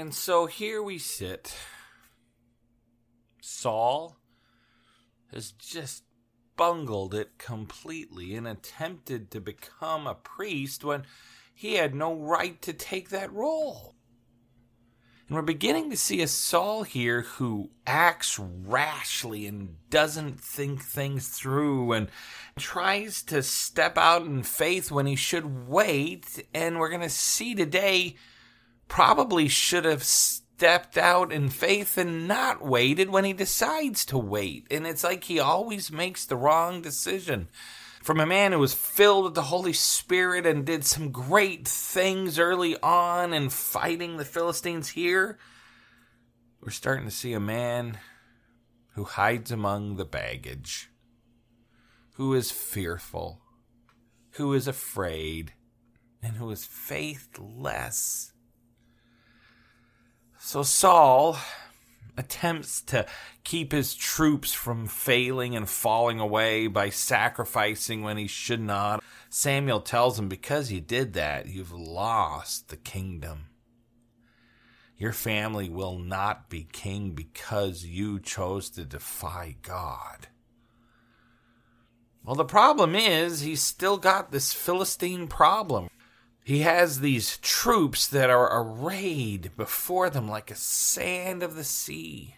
And so here we sit. Saul has just bungled it completely and attempted to become a priest when he had no right to take that role. And we're beginning to see a Saul here who acts rashly and doesn't think things through and tries to step out in faith when he should wait. And we're going to see today probably should have stepped out in faith and not waited when he decides to wait. And it's like he always makes the wrong decision. From a man who was filled with the Holy Spirit and did some great things early on in fighting the Philistines here, we're starting to see a man who hides among the baggage, who is fearful, who is afraid, and who is faithless. So Saul attempts to keep his troops from failing and falling away by sacrificing when he should not. Samuel tells him, Because you did that, you've lost the kingdom. Your family will not be king because you chose to defy God. Well, the problem is, he's still got this Philistine problem. He has these troops that are arrayed before them like a sand of the sea.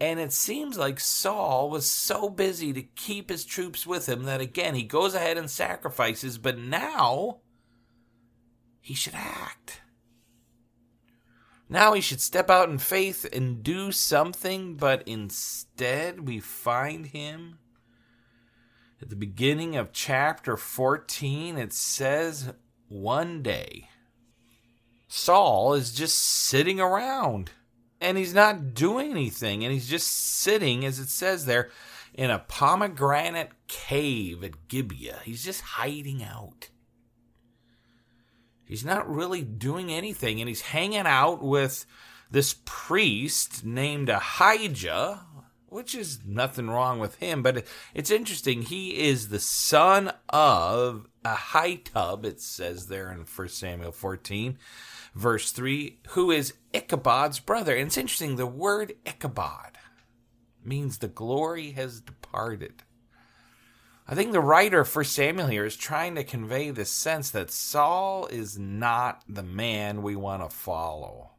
And it seems like Saul was so busy to keep his troops with him that again he goes ahead and sacrifices, but now he should act. Now he should step out in faith and do something, but instead we find him at the beginning of chapter 14. It says, one day, Saul is just sitting around and he's not doing anything and he's just sitting, as it says there, in a pomegranate cave at Gibeah. He's just hiding out. He's not really doing anything and he's hanging out with this priest named Ahijah, which is nothing wrong with him, but it's interesting. He is the son of Ahitub, it says there in 1 Samuel 14, verse 3, who is Ichabod's brother. And it's interesting, the word Ichabod means the glory has departed. I think the writer 1 Samuel here is trying to convey the sense that Saul is not the man we want to follow.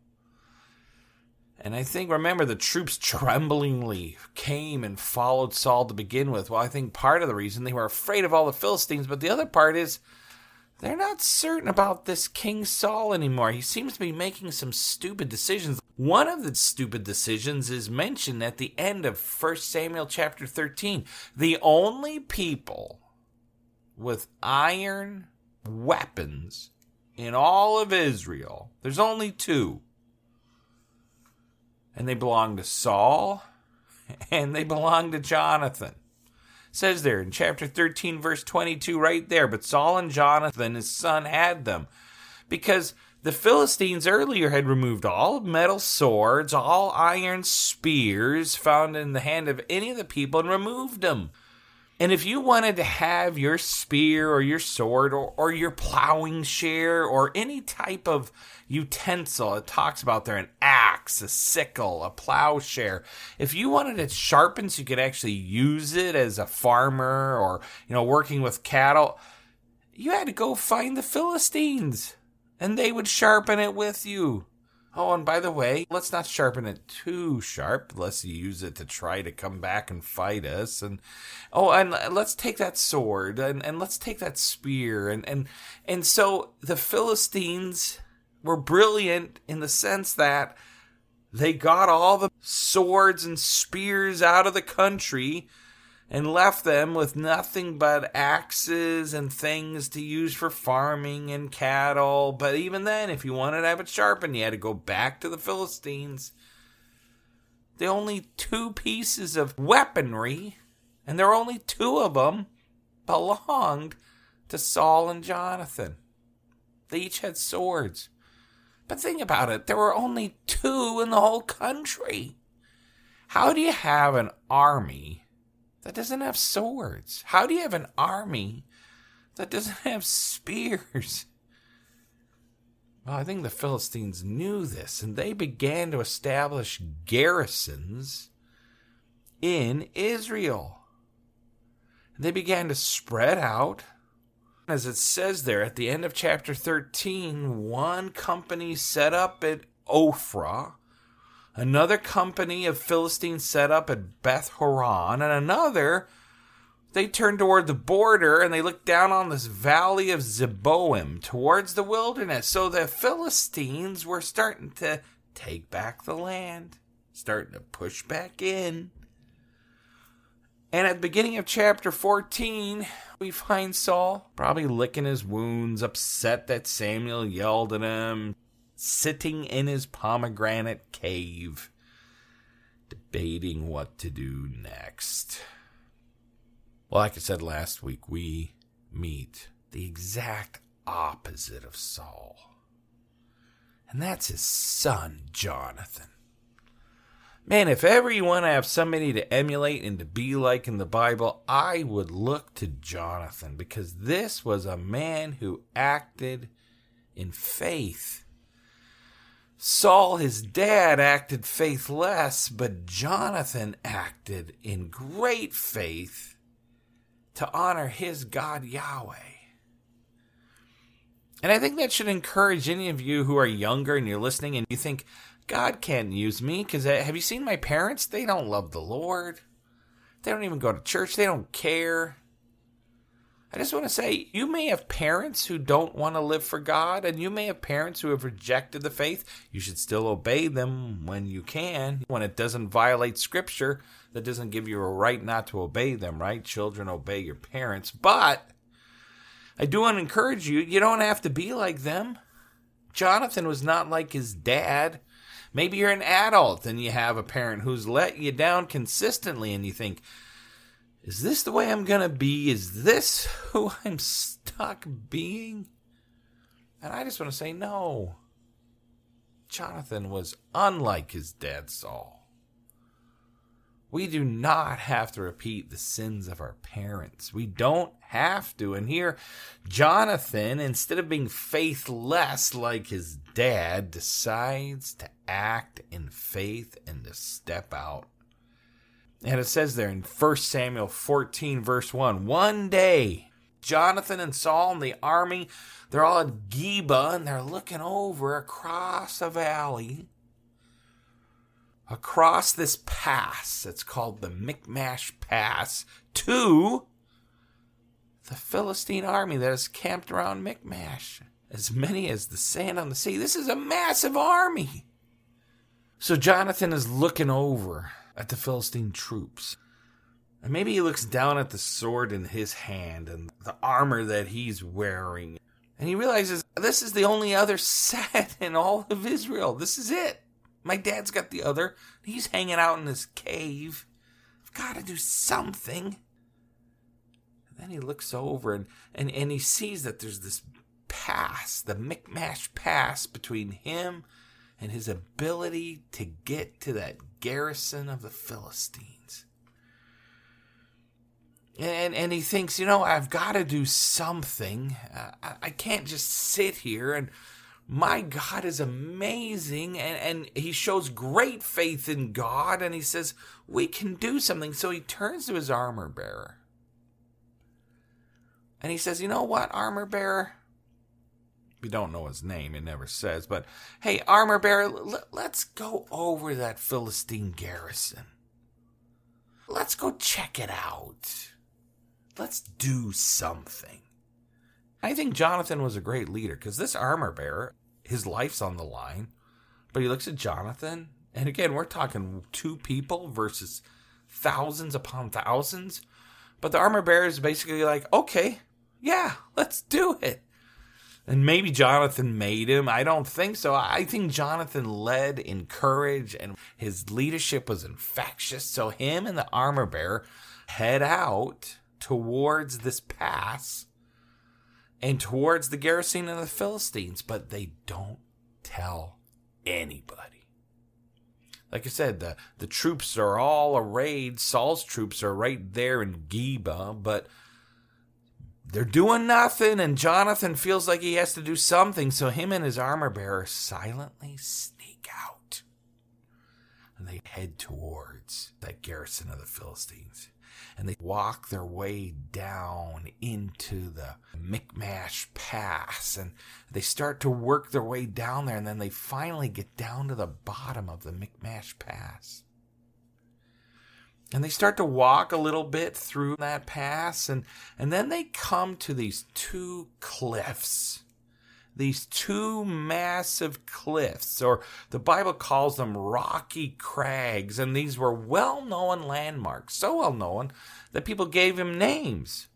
And I think, remember, the troops tremblingly came and followed Saul to begin with. Well, I think part of the reason they were afraid of all the Philistines, but the other part is they're not certain about this King Saul anymore. He seems to be making some stupid decisions. One of the stupid decisions is mentioned at the end of 1 Samuel chapter 13. The only people with iron weapons in all of Israel, there's only two and they belong to Saul and they belong to Jonathan. It says there in chapter 13, verse 22, right there, but Saul and Jonathan, his son, had them because The Philistines earlier had removed all metal swords, all iron spears found in the hand of any of the people and removed them. And if you wanted to have your spear or your sword or, or your plowing share or any type of utensil, it talks about there an axe, a sickle, a plowshare. If you wanted it sharpened so you could actually use it as a farmer or, you know, working with cattle, you had to go find the Philistines and they would sharpen it with you. Oh, and by the way, let's not sharpen it too sharp, lest you use it to try to come back and fight us. And oh, and let's take that sword and, and let's take that spear. And, and and so the Philistines were brilliant in the sense that they got all the swords and spears out of the country and left them with nothing but axes and things to use for farming and cattle. But even then, if you wanted to have it sharpened, you had to go back to the Philistines. The only two pieces of weaponry, and there were only two of them, belonged to Saul and Jonathan. They each had swords. But think about it there were only two in the whole country. How do you have an army that doesn't have swords? How do you have an army that doesn't have spears? Well, I think the Philistines knew this, and they began to establish garrisons in Israel. They began to spread out. As it says there at the end of chapter 13, one company set up at Ophrah Another company of Philistines set up at Beth Horon, and another they turned toward the border and they looked down on this valley of Zeboim towards the wilderness. So the Philistines were starting to take back the land, starting to push back in. And at the beginning of chapter 14, we find Saul probably licking his wounds, upset that Samuel yelled at him, sitting in his pomegranate cave, debating what to do next. Well, like I said last week, we meet the exact opposite of Saul. And that's his son, Jonathan. Man, if ever you want to have somebody to emulate and to be like in the Bible, I would look to Jonathan because this was a man who acted in faith. Saul, his dad, acted faithless, but Jonathan acted in great faith to honor his God Yahweh. And I think that should encourage any of you who are younger and you're listening and you think, God can't use me because uh, have you seen my parents? They don't love the Lord. They don't even go to church. They don't care. I just want to say, you may have parents who don't want to live for God, and you may have parents who have rejected the faith. You should still obey them when you can, when it doesn't violate Scripture. That doesn't give you a right not to obey them, right? Children obey your parents. But I do want to encourage you, you don't have to be like them. Jonathan was not like his dad. Maybe you're an adult and you have a parent who's let you down consistently, and you think, is this the way I'm going to be? Is this who I'm stuck being? And I just want to say no. Jonathan was unlike his dad Saul. We do not have to repeat the sins of our parents. We don't have to. And here, Jonathan, instead of being faithless like his dad, decides to act in faith and to step out and it says there in 1 Samuel 14, verse 1 One day, Jonathan and Saul and the army, they're all at Geba and they're looking over across a valley, across this pass. It's called the Michmash Pass to the Philistine army that is camped around Michmash. As many as the sand on the sea. This is a massive army. So Jonathan is looking over at the Philistine troops. And maybe he looks down at the sword in his hand and the armor that he's wearing. And he realizes this is the only other set in all of Israel. This is it. My dad's got the other. He's hanging out in this cave. I've got to do something. And then he looks over and, and, and he sees that there's this pass, the Michmash pass between him and his ability to get to that garrison of the Philistines. And, and he thinks, you know, I've got to do something. I, I can't just sit here and my God is amazing. And, and he shows great faith in God and he says, we can do something. So he turns to his armor bearer and he says, you know what, armor bearer? We don't know his name, it never says, but hey, armor bearer, l- let's go over that Philistine garrison. Let's go check it out. Let's do something. I think Jonathan was a great leader because this armor bearer, his life's on the line. But he looks at Jonathan, and again, we're talking two people versus thousands upon thousands. But the armor bearer is basically like, okay, yeah, let's do it. And maybe Jonathan made him. I don't think so. I think Jonathan led in courage and his leadership was infectious. So him and the armor bearer head out towards this pass and towards the garrison of the Philistines, but they don't tell anybody. Like I said, the, the troops are all arrayed. Saul's troops are right there in Geba, but they're doing nothing, and Jonathan feels like he has to do something, so him and his armor bearer silently sneak out. And they head towards that garrison of the Philistines. And they walk their way down into the Michmash Pass. And they start to work their way down there. And then they finally get down to the bottom of the Michmash Pass. And they start to walk a little bit through that pass, and, and then they come to these two cliffs. These two massive cliffs, or the Bible calls them rocky crags, and these were well known landmarks, so well known that people gave him names.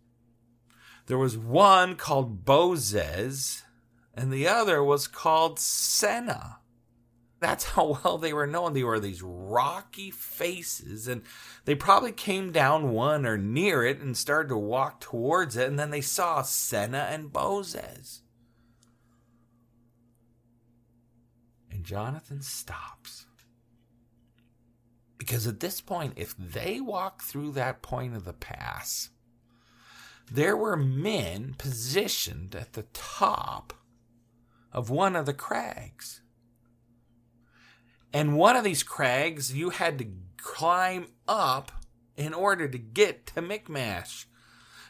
There was one called Bozez, and the other was called Seneh. That's how well they were known. They were these rocky faces, and they probably came down one or near it and started to walk towards it, and then they saw Seneh and Bozez. And Jonathan stops. Because at this point, if they walk through that point of the pass, there were men positioned at the top of one of the crags. And one of these crags you had to climb up in order to get to Michmash.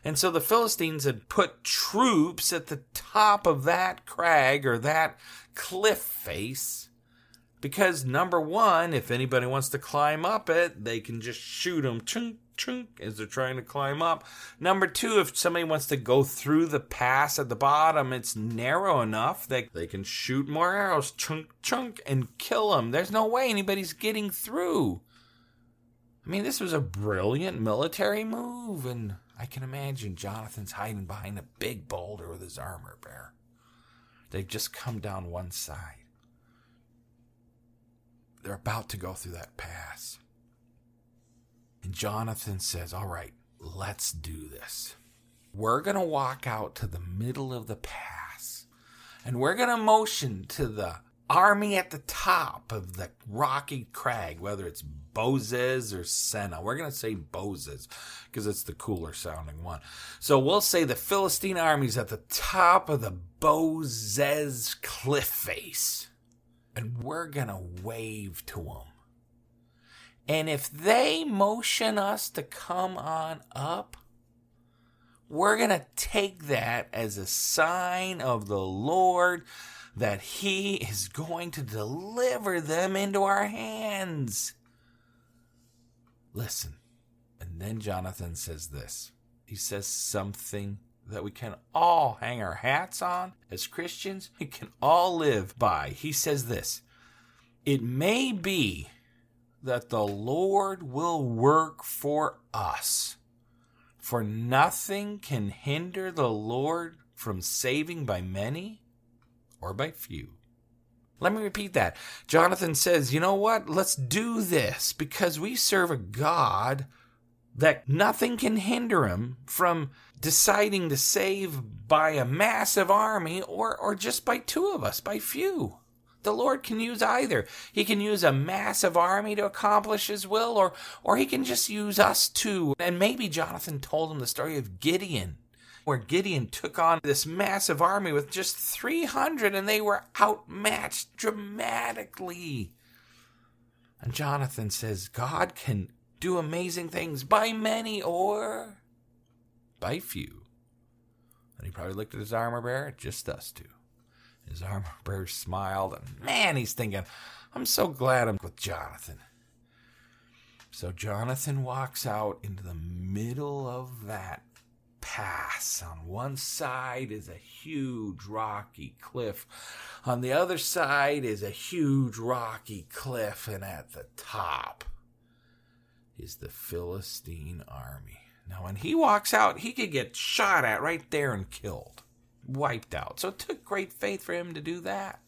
And so the Philistines had put troops at the top of that crag or that cliff face because number one, if anybody wants to climb up it, they can just shoot them chunk as they're trying to climb up. Number two, if somebody wants to go through the pass at the bottom, it's narrow enough that they can shoot more arrows, chunk, chunk, and kill them. There's no way anybody's getting through. I mean, this was a brilliant military move, and I can imagine Jonathan's hiding behind a big boulder with his armor bearer. They've just come down one side. They're about to go through that pass. And Jonathan says, All right, let's do this. We're going to walk out to the middle of the pass and we're going to motion to the army at the top of the rocky crag, whether it's Bozez or Seneh. We're going to say Bozez because it's the cooler sounding one. So we'll say the Philistine army's at the top of the Bozez cliff face and we're going to wave to them. And if they motion us to come on up, we're going to take that as a sign of the Lord that He is going to deliver them into our hands. Listen. And then Jonathan says this. He says something that we can all hang our hats on as Christians, we can all live by. He says this It may be that the Lord will work for us, for nothing can hinder the Lord from saving by many or by few. Let me repeat that. Jonathan says, You know what? Let's do this because we serve a God that nothing can hinder him from deciding to save by a massive army or, or just by two of us, by few. The Lord can use either. He can use a massive army to accomplish his will, or, or he can just use us too. And maybe Jonathan told him the story of Gideon, where Gideon took on this massive army with just 300 and they were outmatched dramatically. And Jonathan says, God can do amazing things by many or by few. And he probably looked at his armor bearer, just us two. His armor bearer smiled, and man, he's thinking, I'm so glad I'm with Jonathan. So Jonathan walks out into the middle of that pass. On one side is a huge rocky cliff. On the other side is a huge rocky cliff, and at the top is the Philistine army. Now, when he walks out, he could get shot at right there and killed, wiped out. So it took great faith for him to do that.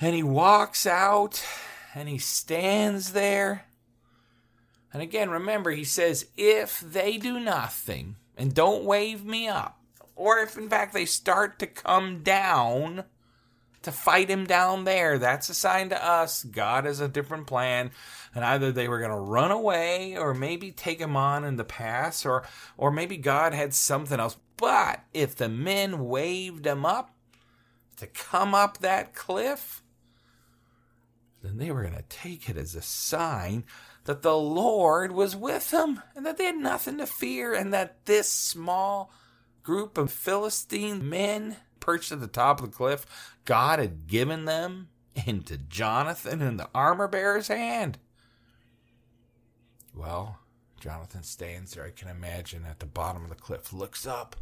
And he walks out and he stands there. And again, remember, he says, if they do nothing and don't wave me up, or if in fact they start to come down, to fight him down there. That's a sign to us. God has a different plan. And either they were going to run away or maybe take him on in the pass or, or maybe God had something else. But if the men waved him up to come up that cliff, then they were going to take it as a sign that the Lord was with them and that they had nothing to fear and that this small group of Philistine men perched at the top of the cliff, God had given them into Jonathan and the armor bearer's hand. Well, Jonathan stands there, I can imagine, at the bottom of the cliff, looks up.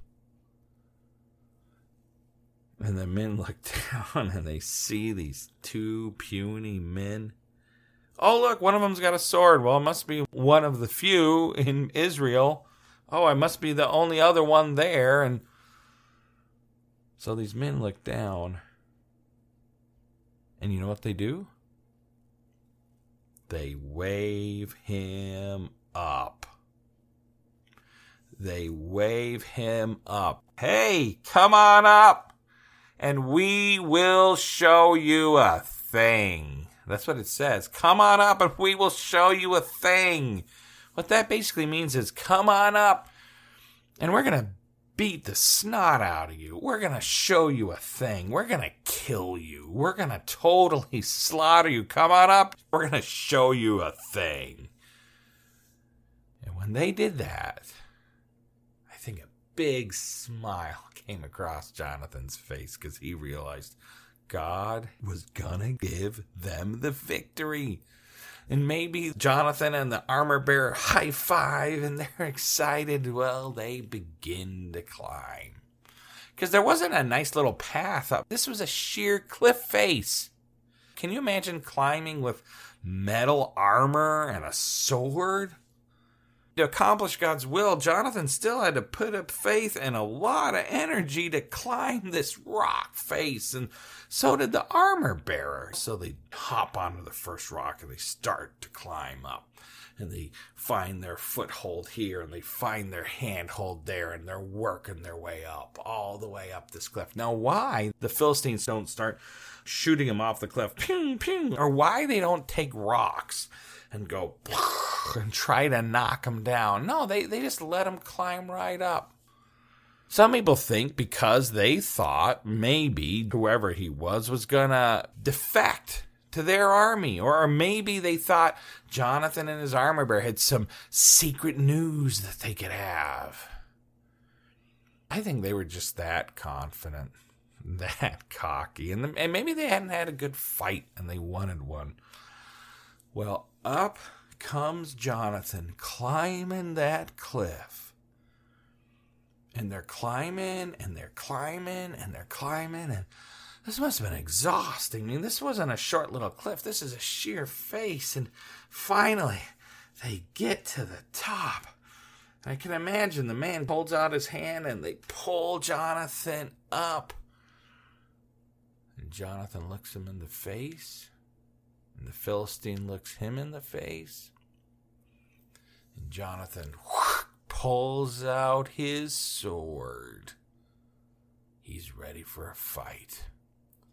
And the men look down and they see these two puny men. Oh, look, one of them's got a sword. Well, it must be one of the few in Israel. Oh, I must be the only other one there. And so these men look down, and you know what they do? They wave him up. They wave him up. Hey, come on up, and we will show you a thing. That's what it says. Come on up, and we will show you a thing. What that basically means is come on up, and we're going to beat the snot out of you. We're going to show you a thing. We're going to kill you. We're going to totally slaughter you. Come on up. We're going to show you a thing. And when they did that, I think a big smile came across Jonathan's face because he realized God was going to give them the victory and maybe Jonathan and the armor bearer high five and they're excited. Well, they begin to climb. Because there wasn't a nice little path up, this was a sheer cliff face. Can you imagine climbing with metal armor and a sword? To accomplish God's will, Jonathan still had to put up faith and a lot of energy to climb this rock face, and so did the armor bearer. So they hop onto the first rock and they start to climb up. And they find their foothold here and they find their handhold there and they're working their way up, all the way up this cliff. Now, why the Philistines don't start shooting them off the cliff, ping, ping, or why they don't take rocks and go and try to knock him down. No, they, they just let him climb right up. Some people think because they thought maybe whoever he was was going to defect to their army, or maybe they thought Jonathan and his armor bearer had some secret news that they could have. I think they were just that confident, that cocky, and, and maybe they hadn't had a good fight and they wanted one. Well, up comes Jonathan climbing that cliff. And they're climbing and they're climbing and they're climbing and this must have been exhausting. I mean, this wasn't a short little cliff. This is a sheer face. And finally, they get to the top. I can imagine the man holds out his hand and they pull Jonathan up. And Jonathan looks him in the face and the Philistine looks him in the face. And Jonathan pulls out his sword. He's ready for a fight.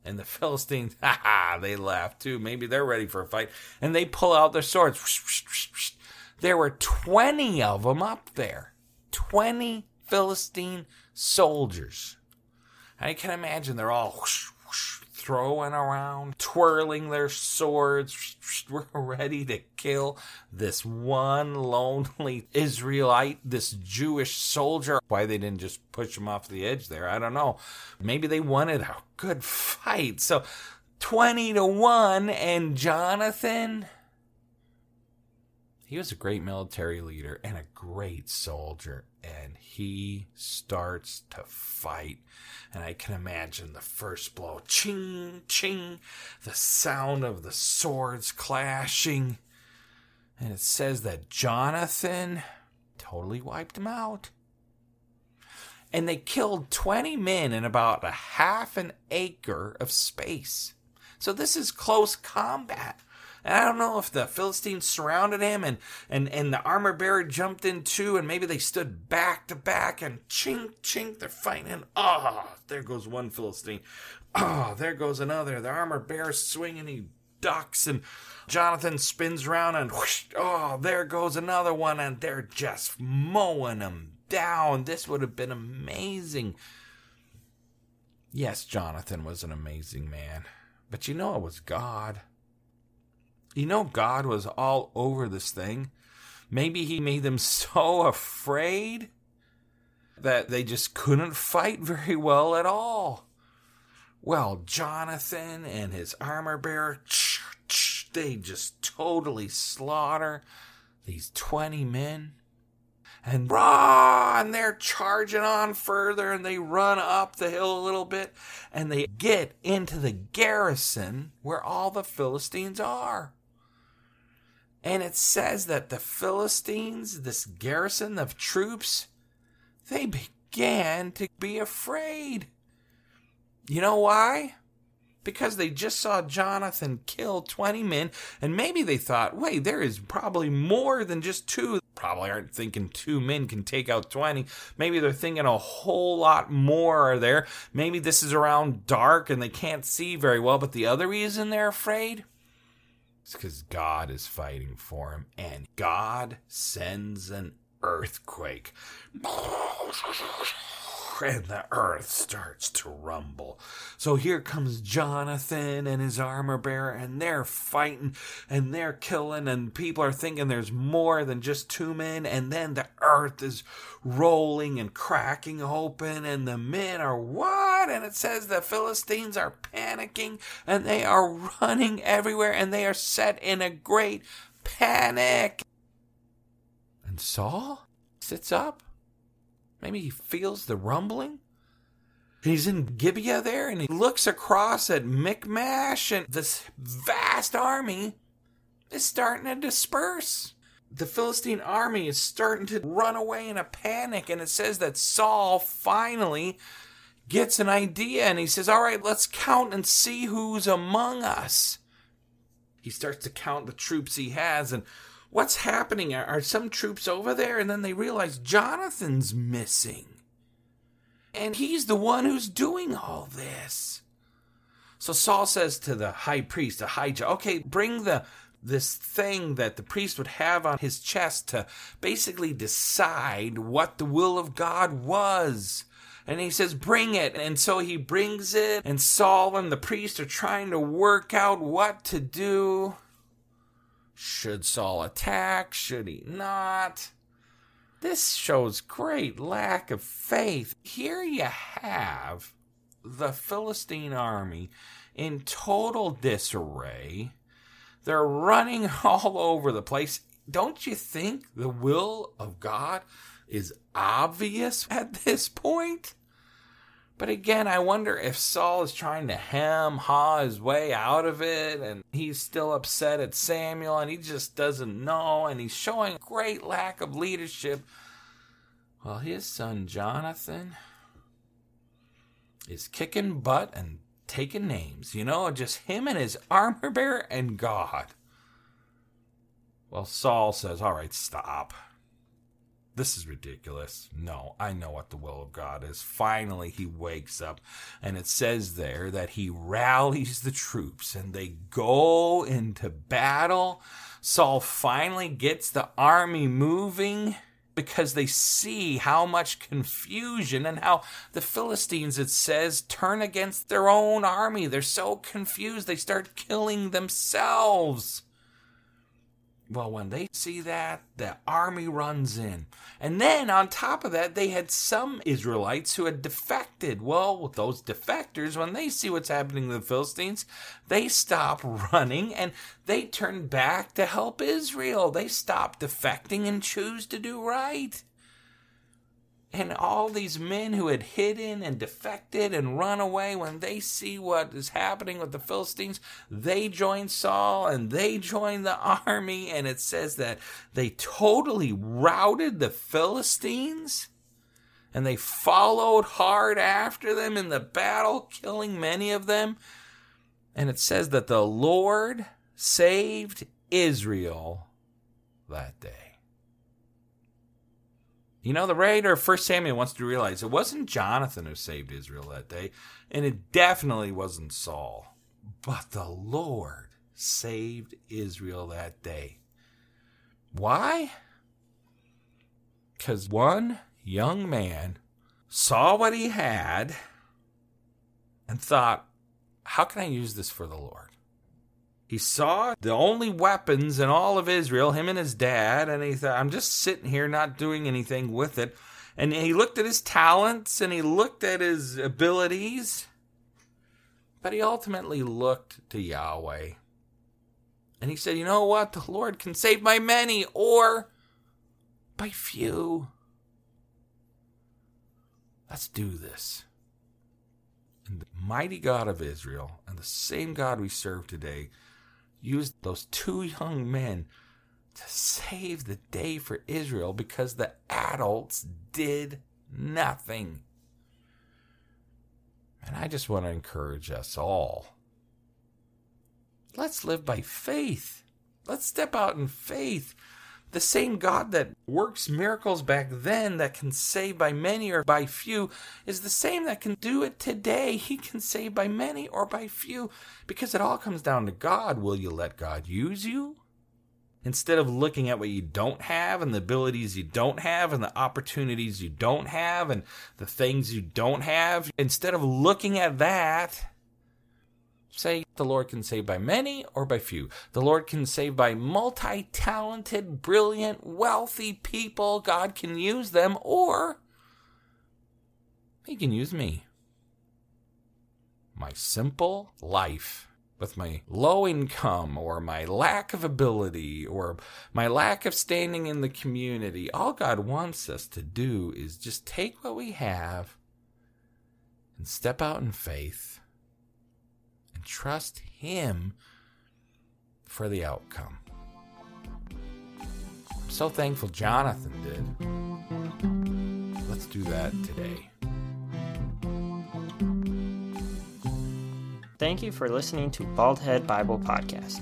And the Philistines, ha ha, they laugh too. Maybe they're ready for a fight. And they pull out their swords. There were 20 of them up there. 20 Philistine soldiers. I can imagine they're all whoosh, whoosh, throwing around, twirling their swords. Ready to kill this one lonely Israelite, this Jewish soldier. Why they didn't just push him off the edge there, I don't know. Maybe they wanted a good fight. So 20 to 1, and Jonathan he was a great military leader and a great soldier and he starts to fight. And i can imagine the first blow ching ching the sound of the swords clashing. And it says that jonathan totally wiped him out. And they killed 20 men in about a half an acre of space. So this is close combat I don't know if the Philistines surrounded him and, and, and the armor bearer jumped in too, and maybe they stood back to back and chink, chink, they're fighting. Ah, oh, there goes one Philistine. Ah, oh, there goes another. The armor bearer swinging, he ducks, and Jonathan spins around and whoosh, oh, there goes another one, and they're just mowing him down. This would have been amazing. Yes, Jonathan was an amazing man, but you know it was God. You know, God was all over this thing. Maybe he made them so afraid that they just couldn't fight very well at all. Well, Jonathan and his armor bearer, they just totally slaughter these 20 men. And run! They're charging on further and they run up the hill a little bit and they get into the garrison where all the Philistines are. And it says that the Philistines, this garrison of troops, they began to be afraid. You know why? Because they just saw Jonathan kill 20 men, and maybe they thought, wait, there is probably more than just two. Probably aren't thinking two men can take out 20. Maybe they're thinking a whole lot more are there. Maybe this is around dark and they can't see very well, but the other reason they're afraid it's because God is fighting for him, and God sends an earthquake and the earth starts to rumble. So here comes Jonathan and his armor bearer, and they're fighting and they're killing, and people are thinking there's more than just two men, and then the earth is rolling and cracking open, and the men are what? And it says the Philistines are panicking and they are running everywhere, and they are set in a great panic. And Saul sits up Maybe he feels the rumbling. He's in Gibeah there and he looks across at Michmash and this vast army is starting to disperse. The Philistine army is starting to run away in a panic and it says that Saul finally gets an idea and he says, All right, let's count and see who's among us. He starts to count the troops he has and what's happening? Are, some troops over there? And then they realize Jonathan's missing. And he's the one who's doing all this. So Saul says to the high priest, Ahijah, okay, bring the this thing that the priest would have on his chest to basically decide what the will of God was. And he says, Bring it. And so he brings it, and Saul and the priest are trying to work out what to do. Should Saul attack? Should he not? This shows great lack of faith. Here you have the Philistine army in total disarray. They're running all over the place. Don't you think the will of God is obvious at this point? But again, I wonder if Saul is trying to hem haw his way out of it and he's still upset at Samuel and he just doesn't know and he's showing great lack of leadership. Well, his son Jonathan is kicking butt and taking names, you know, just him and his armor bearer and God. Well, Saul says, All right, stop. This is ridiculous. No, I know what the will of God is. Finally, he wakes up, and it says there that he rallies the troops and they go into battle. Saul finally gets the army moving because they see how much confusion and how the Philistines, it says, turn against their own army. They're so confused, they start killing themselves. Well, when they see that, the army runs in. And then on top of that, they had some Israelites who had defected. Well, with those defectors, when they see what's happening to the Philistines, they stop running and they turn back to help Israel. They stop defecting and choose to do right. And all these men who had hidden and defected and run away, when they see what is happening with the Philistines, they join Saul and they join the army. And it says that they totally routed the Philistines and they followed hard after them in the battle, killing many of them. And it says that the Lord saved Israel that day. You know, the writer of First Samuel wants to realize it wasn't Jonathan who saved Israel that day, and it definitely wasn't Saul, but the Lord saved Israel that day. Why? Because one young man saw what he had and thought, how can I use this for the Lord? He saw the only weapons in all of Israel, him and his dad, and he thought, I'm just sitting here not doing anything with it. And he looked at his talents and he looked at his abilities, but he ultimately looked to Yahweh. And he said, You know what? The Lord can save by many or by few. Let's do this. And the mighty God of Israel and the same God we serve today used those two young men to save the day for Israel because the adults did nothing. And I just want to encourage us all. Let's live by faith. Let's step out in faith. The same God that works miracles back then that can save by many or by few is the same that can do it today. He can save by many or by few because it all comes down to God. Will you let God use you? Instead of looking at what you don't have and the abilities you don't have and the opportunities you don't have and the things you don't have, instead of looking at that, say the Lord can save by many or by few. The Lord can save by multi talented, brilliant, wealthy people. God can use them, or He can use me. My simple life with my low income or my lack of ability or my lack of standing in the community. All God wants us to do is just take what we have and step out in faith and trust Him for the outcome. I'm so thankful Jonathan did. Let's do that today. Thank you for listening to Baldhead Bible Podcast.